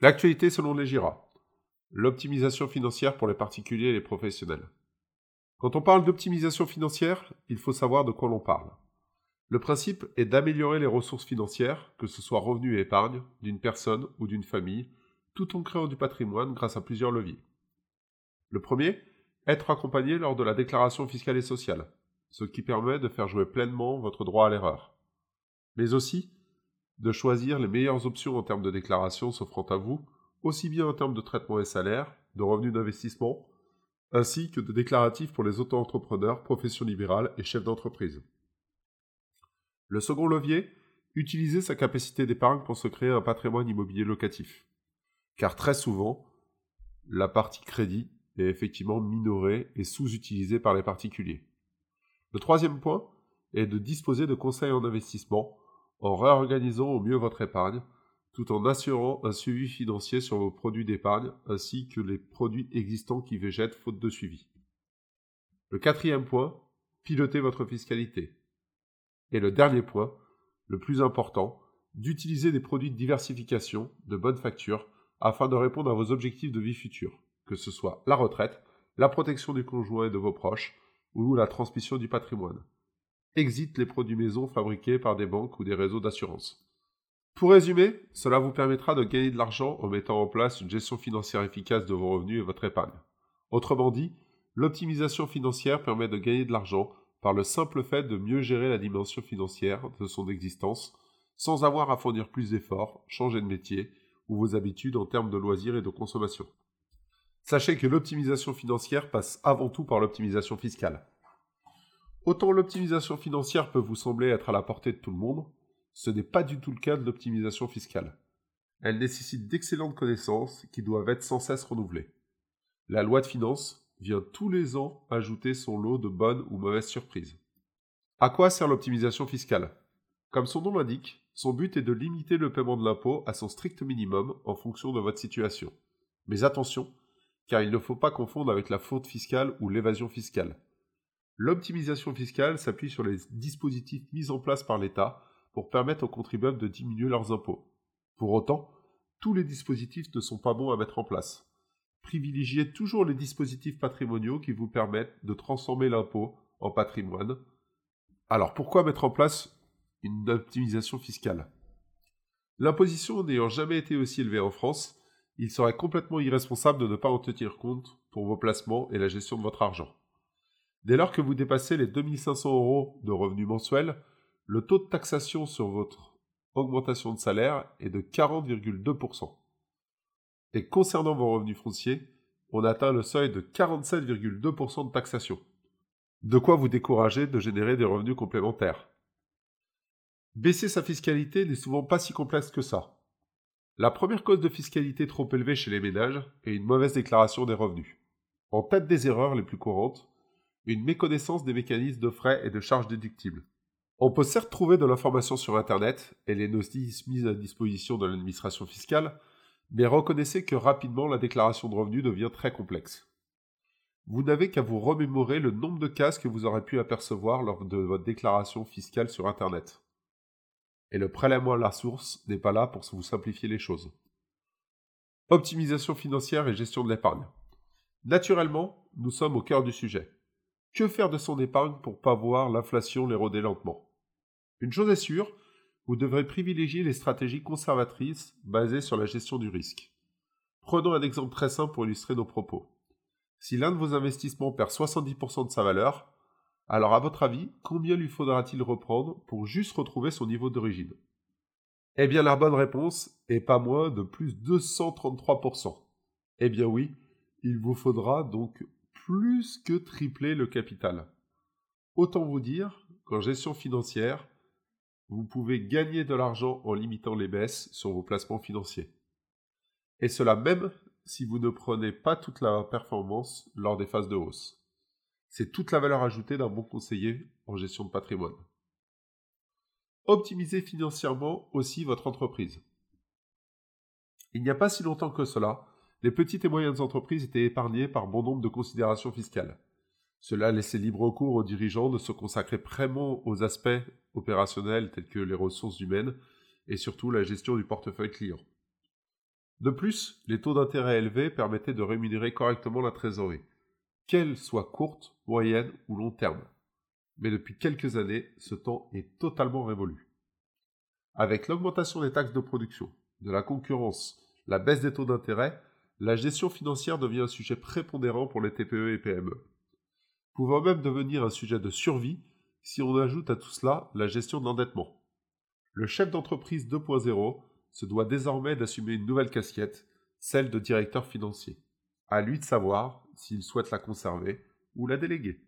L'actualité selon les GIRA. L'optimisation financière pour les particuliers et les professionnels. Quand on parle d'optimisation financière, il faut savoir de quoi l'on parle. Le principe est d'améliorer les ressources financières, que ce soit revenus et épargne, d'une personne ou d'une famille, tout en créant du patrimoine grâce à plusieurs leviers. Le premier, être accompagné lors de la déclaration fiscale et sociale, ce qui permet de faire jouer pleinement votre droit à l'erreur. Mais aussi, de choisir les meilleures options en termes de déclaration s'offrant à vous, aussi bien en termes de traitement et salaire, de revenus d'investissement, ainsi que de déclaratifs pour les auto-entrepreneurs, professions libérales et chefs d'entreprise. Le second levier, utiliser sa capacité d'épargne pour se créer un patrimoine immobilier locatif. Car très souvent, la partie crédit est effectivement minorée et sous-utilisée par les particuliers. Le troisième point est de disposer de conseils en investissement en réorganisant au mieux votre épargne, tout en assurant un suivi financier sur vos produits d'épargne ainsi que les produits existants qui végètent faute de suivi. Le quatrième point, piloter votre fiscalité. Et le dernier point, le plus important, d'utiliser des produits de diversification de bonne facture afin de répondre à vos objectifs de vie future, que ce soit la retraite, la protection du conjoint et de vos proches, ou la transmission du patrimoine. Exit les produits maison fabriqués par des banques ou des réseaux d'assurance. Pour résumer, cela vous permettra de gagner de l'argent en mettant en place une gestion financière efficace de vos revenus et votre épargne. Autrement dit, l'optimisation financière permet de gagner de l'argent par le simple fait de mieux gérer la dimension financière de son existence sans avoir à fournir plus d'efforts, changer de métier ou vos habitudes en termes de loisirs et de consommation. Sachez que l'optimisation financière passe avant tout par l'optimisation fiscale. Autant l'optimisation financière peut vous sembler être à la portée de tout le monde, ce n'est pas du tout le cas de l'optimisation fiscale. Elle nécessite d'excellentes connaissances qui doivent être sans cesse renouvelées. La loi de finances vient tous les ans ajouter son lot de bonnes ou mauvaises surprises. À quoi sert l'optimisation fiscale? Comme son nom l'indique, son but est de limiter le paiement de l'impôt à son strict minimum en fonction de votre situation. Mais attention, car il ne faut pas confondre avec la faute fiscale ou l'évasion fiscale. L'optimisation fiscale s'appuie sur les dispositifs mis en place par l'État pour permettre aux contribuables de diminuer leurs impôts. Pour autant, tous les dispositifs ne sont pas bons à mettre en place privilégiez toujours les dispositifs patrimoniaux qui vous permettent de transformer l'impôt en patrimoine. Alors pourquoi mettre en place une optimisation fiscale? L'imposition n'ayant jamais été aussi élevée en France, il serait complètement irresponsable de ne pas en tenir compte pour vos placements et la gestion de votre argent. Dès lors que vous dépassez les 2500 euros de revenus mensuels, le taux de taxation sur votre augmentation de salaire est de 40,2%. Et concernant vos revenus fonciers, on atteint le seuil de 47,2% de taxation. De quoi vous décourager de générer des revenus complémentaires. Baisser sa fiscalité n'est souvent pas si complexe que ça. La première cause de fiscalité trop élevée chez les ménages est une mauvaise déclaration des revenus. En tête des erreurs les plus courantes, une méconnaissance des mécanismes de frais et de charges déductibles. On peut certes trouver de l'information sur Internet et les notices mises à disposition de l'administration fiscale, mais reconnaissez que rapidement la déclaration de revenus devient très complexe. Vous n'avez qu'à vous remémorer le nombre de cases que vous aurez pu apercevoir lors de votre déclaration fiscale sur Internet. Et le prélèvement à la source n'est pas là pour vous simplifier les choses. Optimisation financière et gestion de l'épargne. Naturellement, nous sommes au cœur du sujet. Que faire de son épargne pour pas voir l'inflation l'éroder lentement? Une chose est sûre, vous devrez privilégier les stratégies conservatrices basées sur la gestion du risque. Prenons un exemple très simple pour illustrer nos propos. Si l'un de vos investissements perd 70% de sa valeur, alors à votre avis, combien lui faudra-t-il reprendre pour juste retrouver son niveau d'origine? Eh bien la bonne réponse est pas moins de plus 233%. Eh bien oui, il vous faudra donc plus que tripler le capital. Autant vous dire qu'en gestion financière, vous pouvez gagner de l'argent en limitant les baisses sur vos placements financiers. Et cela même si vous ne prenez pas toute la performance lors des phases de hausse. C'est toute la valeur ajoutée d'un bon conseiller en gestion de patrimoine. Optimisez financièrement aussi votre entreprise. Il n'y a pas si longtemps que cela, les petites et moyennes entreprises étaient épargnées par bon nombre de considérations fiscales. Cela laissait libre cours aux dirigeants de se consacrer vraiment aux aspects opérationnels tels que les ressources humaines et surtout la gestion du portefeuille client. De plus, les taux d'intérêt élevés permettaient de rémunérer correctement la trésorerie, qu'elle soit courte, moyenne ou long terme. Mais depuis quelques années, ce temps est totalement révolu. Avec l'augmentation des taxes de production, de la concurrence, la baisse des taux d'intérêt, la gestion financière devient un sujet prépondérant pour les TPE et PME, pouvant même devenir un sujet de survie si on ajoute à tout cela la gestion de l'endettement. Le chef d'entreprise 2.0 se doit désormais d'assumer une nouvelle casquette, celle de directeur financier. À lui de savoir s'il souhaite la conserver ou la déléguer.